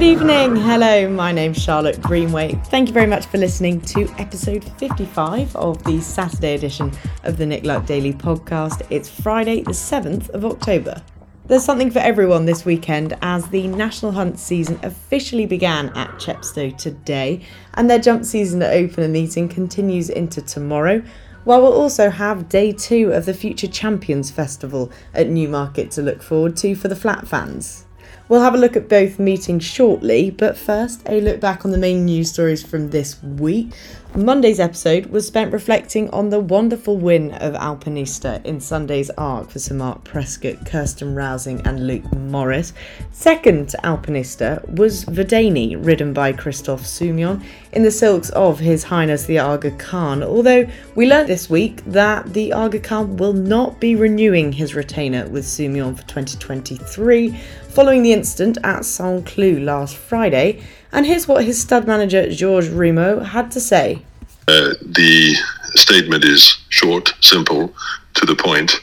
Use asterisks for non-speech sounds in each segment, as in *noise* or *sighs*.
Good evening. Hello, my name's Charlotte Greenway. Thank you very much for listening to episode 55 of the Saturday edition of the Nick Luck Daily podcast. It's Friday, the 7th of October. There's something for everyone this weekend as the National Hunt season officially began at Chepstow today, and their jump season at Open and Meeting continues into tomorrow. While we'll also have day two of the Future Champions Festival at Newmarket to look forward to for the flat fans. We'll have a look at both meetings shortly, but first, a look back on the main news stories from this week. Monday's episode was spent reflecting on the wonderful win of Alpinista in Sunday's Arc for Sir Mark Prescott, Kirsten Rausing, and Luke Morris. Second to Alpinista was Vadeni, ridden by Christophe Soumillon, in the silks of His Highness the Aga Khan. Although we learnt this week that the Aga Khan will not be renewing his retainer with Soumillon for 2023 following the incident at Saint Cloud last Friday. And here's what his stud manager Georges Rimaud had to say. Uh, the statement is short, simple, to the point.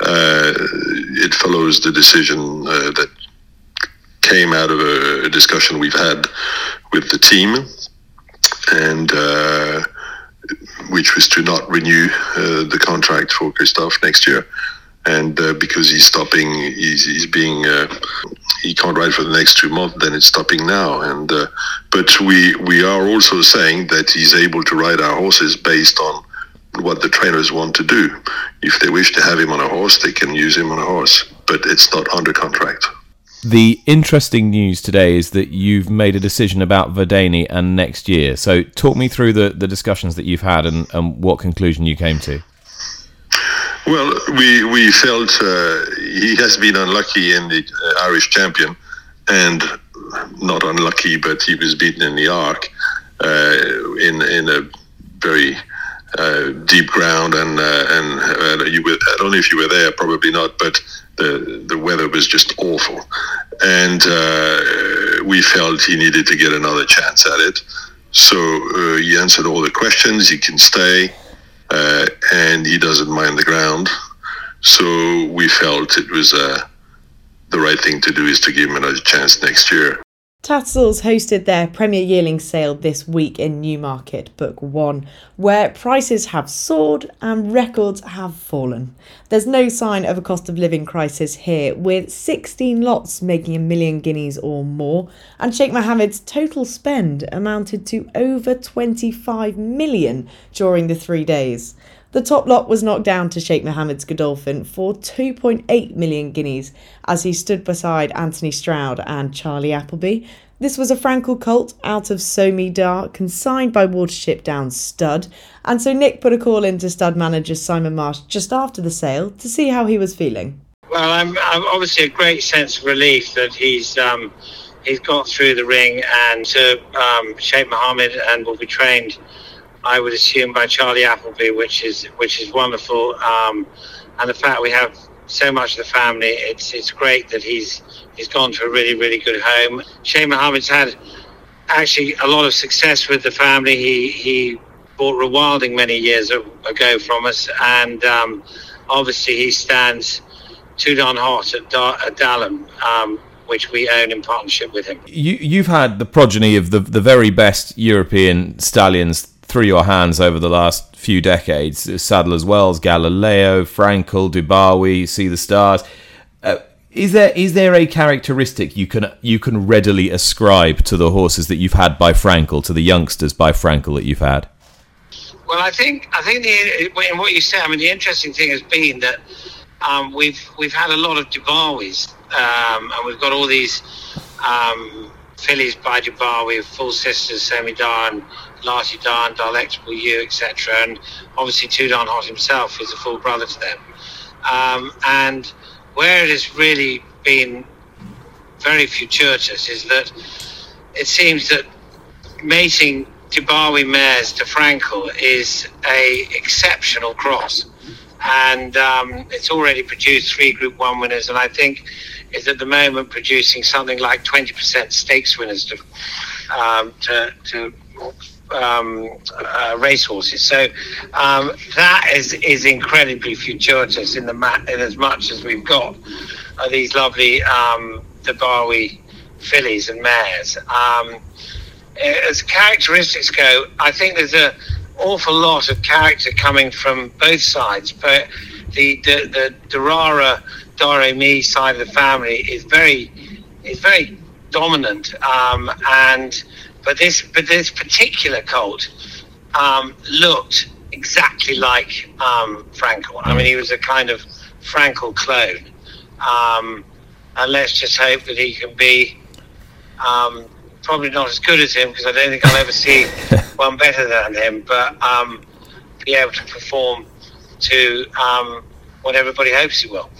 Uh, it follows the decision uh, that came out of a, a, discussion we've had with the team, and uh, which was to not renew uh, the contract for Christophe next year and uh, because he's stopping, he's, he's being uh, he can't ride for the next two months. Then it's stopping now, and uh, but we we are also saying that he's able to ride our horses based on what the trainers want to do. If they wish to have him on a horse, they can use him on a horse, but it's not under contract. The interesting news today is that you've made a decision about Vadeni and next year. So talk me through the, the discussions that you've had and, and what conclusion you came to. Well, we we felt uh, he has been unlucky in the uh, Irish Champion, and not unlucky, but he was beaten in the Arc uh, in in a very uh, deep ground, and uh, and uh, you were, I don't know if you were there, probably not, but the the weather was just awful, and we felt he needed to get another chance at it. So he answered all the questions. He can stay uh, and he doesn't mind the ground. So we felt it was uh, the right thing to do is to give him another chance next year. Tattersalls hosted their Premier Yearling sale this week in Newmarket, Book 1, where prices have soared and records have fallen. There's no sign of a cost of living crisis here, with 16 lots making a million guineas or more, and Sheikh Mohammed's total spend amounted to over 25 million during the three days. The top lot was knocked down to Sheikh Mohammed's Godolphin for 2.8 million guineas as he stood beside Anthony Stroud and Charlie Appleby. This was a Frankel colt out of So Mi Dar, consigned by Watership Down Stud, and so Nick put a call in to stud manager Simon Marsh just after the sale to see how he was feeling. Well, I'm, I'm obviously a great sense of relief that he's um, he's got through the ring and to um, Sheikh Mohammed and will be trained I would assume by Charlie Appleby, which is which is wonderful. Um, and the fact we have so much of the family, it's it's great that he's he's gone to a really really good home. Sheikh Mohammed's had actually a lot of success with the family. He he bought rewilding many years ago from us, and um, obviously he stands too darn hot at, at Dalham. Um, which we own in partnership with him. You, you've had the progeny of the the very best European stallions through your hands over the last few decades. Sadler's Wells, Galileo, Frankel, Dubawi, Sea The Stars. Uh, is there is there a characteristic you can you can readily ascribe to the horses that you've had by Frankel, to the youngsters by Frankel that you've had? Well, I think I think the, in what you said, I mean, the interesting thing has been that um, we've we've had a lot of Dubawis, um, and we've got all these um, fillies by Dubawi, Full Sisters, Semi and Lah Ti Dar, Dialectical You, etc. And obviously Too Darn Hot himself is a full brother to them. Um, and where it has really been very fortuitous is that it seems that mating Dubawi mares to Frankel is a exceptional cross, and um, it's already produced three Group One winners, and I think is at the moment producing something like 20% stakes winners to um, to, to um, uh, racehorses. So um, that is is incredibly fortuitous in the ma- in as much as we've got uh, these lovely um, Dubawi fillies and mares. Um, as characteristics go, I think there's an awful lot of character coming from both sides. But the the, the Darara side of the family is very is very dominant, um, and but this but this particular colt um, looked exactly like um, Frankel. I mean, he was a kind of Frankel clone, um, and let's just hope that he can be um, probably not as good as him because I don't think I'll ever see *laughs* one better than him, but um, be able to perform to um, what everybody hopes he will.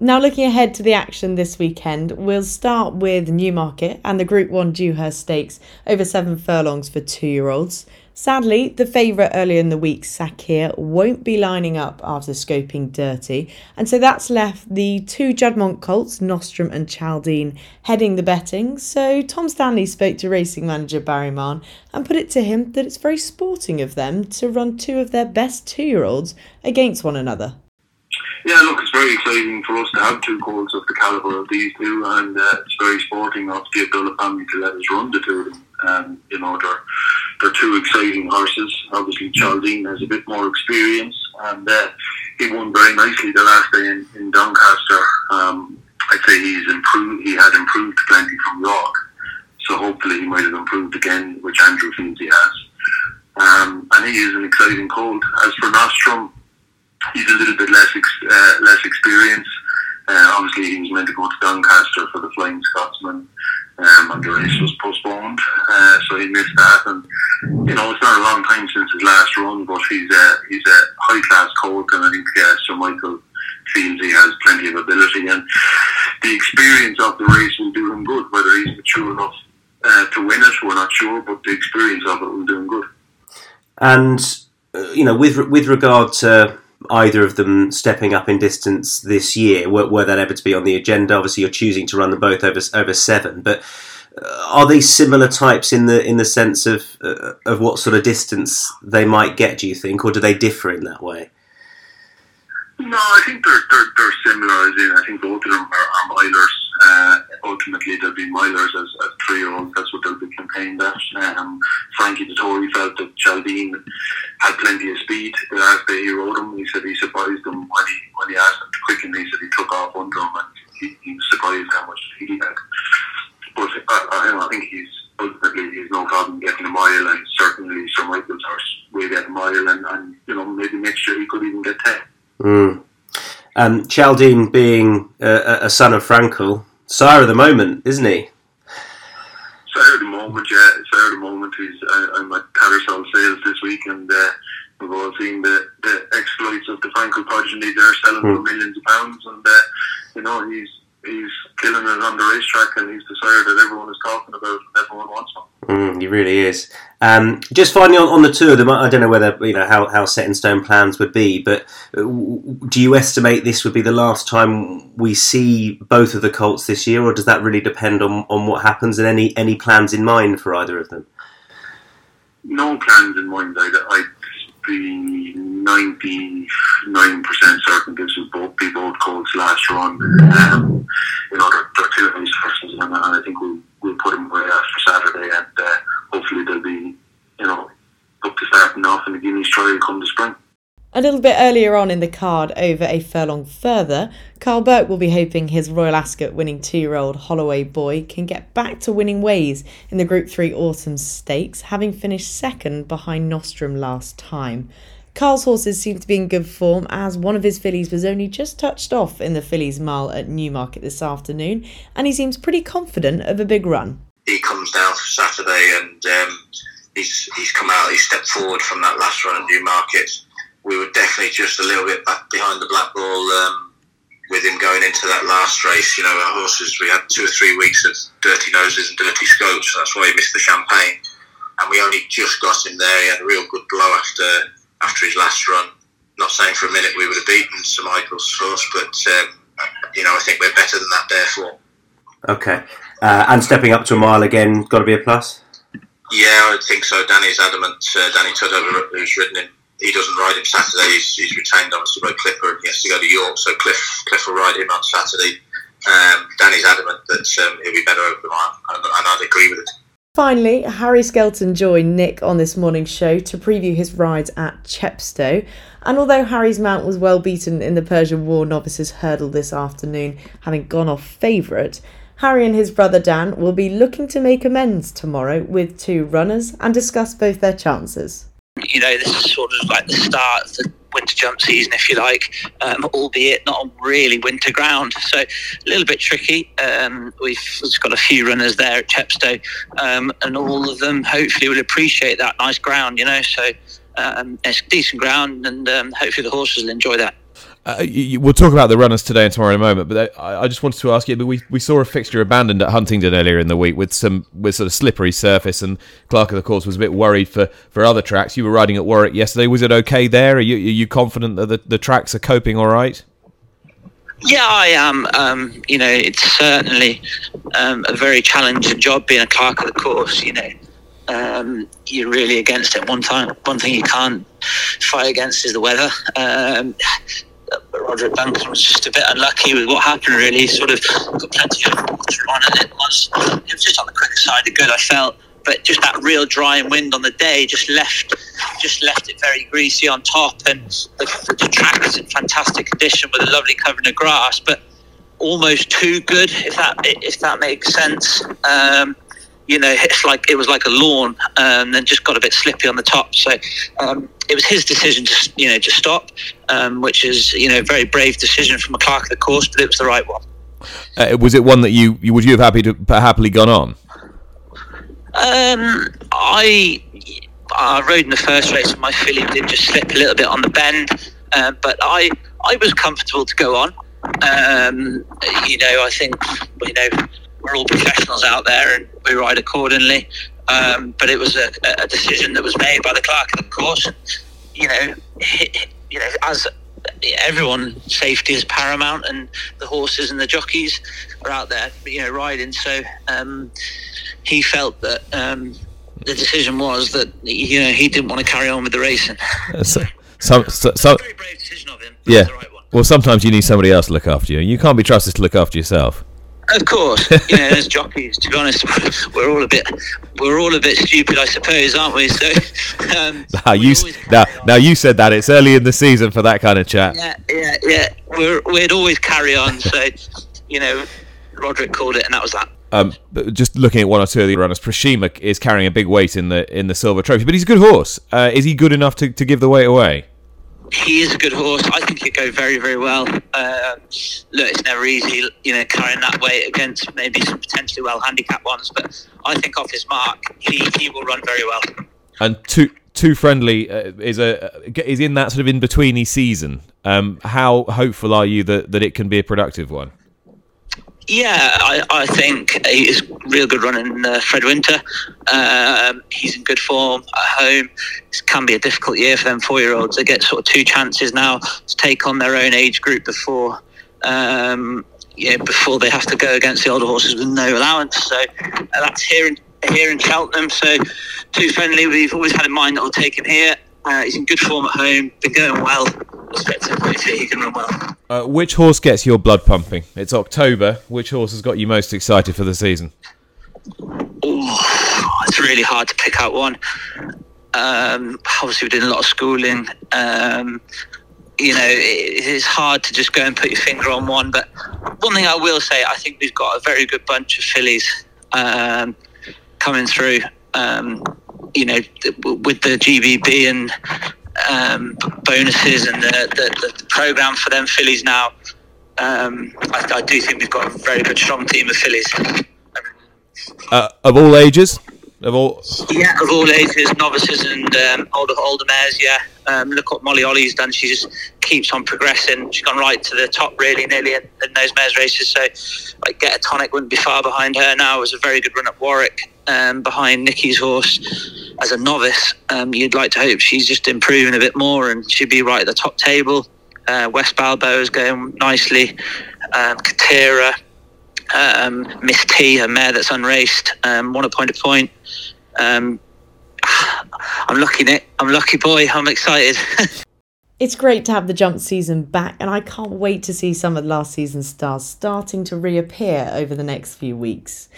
Now, looking ahead to the action this weekend, we'll start with Newmarket and the Group 1 Dewhurst Stakes over seven furlongs for two year olds. Sadly, the favourite earlier in the week, Sakheer, won't be lining up after scoping dirty, and so that's left the two Juddmonte colts, Nostrum and Chaldean, heading the betting. So Tom Stanley spoke to racing manager Barry Mahon and put it to him that it's very sporting of them to run two of their best two year olds against one another. Yeah, look, it's very exciting for us to have two colts of the calibre of these two, and uh, it's very sporting of the Abdullah family to let us run the two of them. Um, you know, they're, they're two exciting horses. Obviously, Chaldean has a bit more experience, and uh, he won very nicely the last day in, in Doncaster. Um, I'd say he's improved. He had improved plenty from York, so hopefully he might have improved again, which Andrew feels he has. Um, and he is an exciting colt. As for Nostrum, little bit less ex- uh, less experience. Uh, obviously, he was meant to go to Doncaster for the Flying Scotsman, um, and the race was postponed, uh, so he missed that. And you know, it's not a long time since his last run, but he's a he's a high class colt, and I think Sir Michael feels he has plenty of ability, and the experience of the race will do him good. Whether he's mature enough uh, to win it, we're not sure, but the experience of it will do him good. And you know, with with regard to either of them stepping up in distance this year, were, were that ever to be on the agenda? Obviously, you're choosing to run them both over over seven, but uh, are they similar types in the in the sense of uh, of what sort of distance they might get? Do you think, or do they differ in that way? No, I think they're they're, they're similar. I think both of them are, are milers. Uh, ultimately, they'll be milers as, as three year olds. That's what they'll be campaigned at. Um, Frankie Dettori felt that Chaldean had plenty of speed. The last day he rode him, he said he surprised him when he when he asked him to quicken. He said he took off under him, and he, he was surprised how much speed he had. But I, I, I think he's ultimately he's no problem getting a mile, and certainly Sir Michael's horse will get a mile, and, and you know maybe next year he could even get ten. Mm. Um, Chaldean being a, a son of Frankel, sire of the moment, isn't he? Sire of the moment, yeah. Sire of the moment. He's, I, I'm at Tattersall sales this week, and uh, we've all seen the, the exploits of the Frankel progeny. They're selling for millions of pounds, and uh, you know he's he's killing it on the racetrack, and he's the sire that everyone is talking about, and everyone wants him. Mm, he really is. Um, just finally on, on the two of them, I don't know whether you know how, how set in stone plans would be, but uh, do you estimate this would be the last time we see both of the Colts this year, or does that really depend on, on what happens? And any any plans in mind for either of them? No plans in mind. I'd, I'd be ninety nine percent certain this will both be both Colts last run. Um, you know, they're, they're two nice horses, and, and I think we'll we'll put them away after Saturday, and uh, hopefully they'll be, you know, up to starting off in the Guineas trial come the spring. A little bit earlier on in the card, over a furlong further, Karl Burke will be hoping his Royal Ascot winning two year old Holloway boy can get back to winning ways in the Group 3 Autumn Stakes, having finished second behind Nostrum last time. Karl's horses seem to be in good form as one of his fillies was only just touched off in the fillies mile at Newmarket this afternoon, and he seems pretty confident of a big run. He comes down for Saturday and um, he's he's come out, he stepped forward from that last run at Newmarket. We were definitely just a little bit back behind the black ball um, with him going into that last race. You know, our horses, we had two or three weeks of dirty noses and dirty scopes, so that's why he missed the champagne. and we only just got him there. He had a real good blow after after his last run. Not saying for a minute we would have beaten Sir Michael's horse, but um, you know I think we're better than that. Therefore, Okay. Uh, and stepping up to a mile again, got to be a plus. yeah, I think so. Danny's adamant. Uh, Danny Tudhope, who's ridden him, he doesn't ride him Saturday. He's, he's retained obviously by Clipper, and he has to go to York, so Cliff Cliff will ride him on Saturday. Um, Danny's adamant that um, he'll be better over the mile, and, and I'd agree with it. Finally, Harry Skelton joined Nick on this morning's show to preview his rides at Chepstow. And although Harry's mount was well beaten in the Persian War novices hurdle this afternoon, having gone off favourite, Harry and his brother Dan will be looking to make amends tomorrow with two runners and discuss both their chances. You know, this is sort of like the start of the winter jump season, if you like, um, albeit not on really winter ground. So a little bit tricky. Um, we've got a few runners there at Chepstow, um, and all of them hopefully will appreciate that nice ground, you know. So um, it's decent ground, and um, hopefully the horses will enjoy that. Uh, you, we'll talk about the runners today and tomorrow in a moment, but I, I just wanted to ask you. But we, we saw a fixture abandoned at Huntingdon earlier in the week with some with sort of slippery surface, and clerk of the course was a bit worried for, for other tracks. You were riding at Warwick yesterday. Was it okay there? Are you are you confident that the, the tracks are coping all right? Yeah, I am. Um, you know, it's certainly um, a very challenging job being a clerk of the course. You know, um, you're really against it. One time, one thing you can't fight against is the weather. Um, Roderick Duncan was just a bit unlucky with what happened. Really, He sort of got plenty of water on, and it was it was just on the quicker side of good. I felt, but just that real dry and wind on the day just left just left it very greasy on top, and the, the track is in fantastic condition with a lovely covering of grass, but almost too good, if that if that makes sense. Um, you know, it's like it was like a lawn, and then just got a bit slippy on the top. So um, it was his decision to you know to stop, um, which is you know a very brave decision from a clerk of the course, but it was the right one. Uh, was it one that you, you would you have happy to happily gone on? Um, I I rode in the first race, and my filly did just slip a little bit on the bend, um, but I I was comfortable to go on. Um, you know, I think you know we're all professionals out there, and we ride accordingly. Um, but it was a, a decision that was made by the clerk and of the course. You know, you know, as everyone, safety is paramount, and the horses and the jockeys are out there, you know, riding. So um, he felt that um, the decision was that you know he didn't want to carry on with the racing. So, *laughs* so, so, so- Very brave decision of him. yeah. right. Well, sometimes you need somebody else to look after you. You can't be trusted to look after yourself. Of course, you know, as jockeys, to be honest, *laughs* we're all a bit, we're all a bit stupid, I suppose, aren't we? So, um, *laughs* Now you now, now you said that it's early in the season for that kind of chat. Yeah, yeah, yeah. We're, we'd always carry on. So, you know, Roderick called it, and that was that. Um, just looking at one or two of the runners, Prashima is carrying a big weight in the in the silver trophy, but he's a good horse. Uh, is he good enough to, to give the weight away? He is a good horse. I think he'd go very, very well. Uh, look, it's never easy, you know, carrying that weight against maybe some potentially well handicapped ones. But I think off his mark, he, he will run very well. And too too friendly uh, is a is in that sort of in betweeny season. Um, how hopeful are you that, that it can be a productive one? Yeah, I, I think he's real good running uh, Fred Winter. Um, he's in good form at home. It can be a difficult year for them four-year-olds. They get sort of two chances now to take on their own age group before, um, yeah, before they have to go against the older horses with no allowance. So uh, that's here in here in Cheltenham. So too friendly. We've always had in mind that we'll take him here. Uh, he's in good form at home. Been going well. He can. Uh, which horse gets your blood pumping? It's October. Which horse has got you most excited for the season? Ooh, it's really hard to pick out one. Um, obviously, we did a lot of schooling. Um, you know, it, it's hard to just go and put your finger on one. But one thing I will say, I think we've got a very good bunch of fillies um, coming through. Um, you know, th- with the GBB and um, bonuses and the, the, the program for them fillies now. Um, I, I do think we've got a very good, strong team of fillies. Uh, of all ages, of all. Yeah, of all ages, novices and um, older older mares. Yeah, um, look what Molly Ollie's done. She just keeps on progressing. She's gone right to the top, really, nearly in, in those mares races. So, like, get a tonic wouldn't be far behind her now. It was a very good run at Warwick, um, behind Nicky's horse. As a novice, um, you'd like to hope she's just improving a bit more and she'd be right at the top table. Uh, West Balboa is going nicely. Um, Katira, um, Miss T, a mare that's unraced, um, won a point of point. Um, *sighs* I'm lucky, Nick. I'm lucky boy. I'm excited. *laughs* It's great to have the jump season back, and I can't wait to see some of last season's stars starting to reappear over the next few weeks.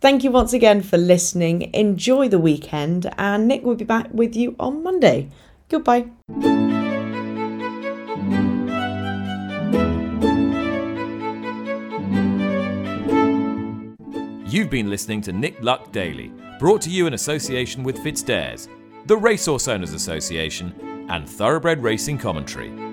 Thank you once again for listening. Enjoy the weekend, and Nick will be back with you on Monday. Goodbye. You've been listening to Nick Luck Daily, brought to you in association with FitzDares, the Racehorse Owners Association, and Thoroughbred Racing Commentary.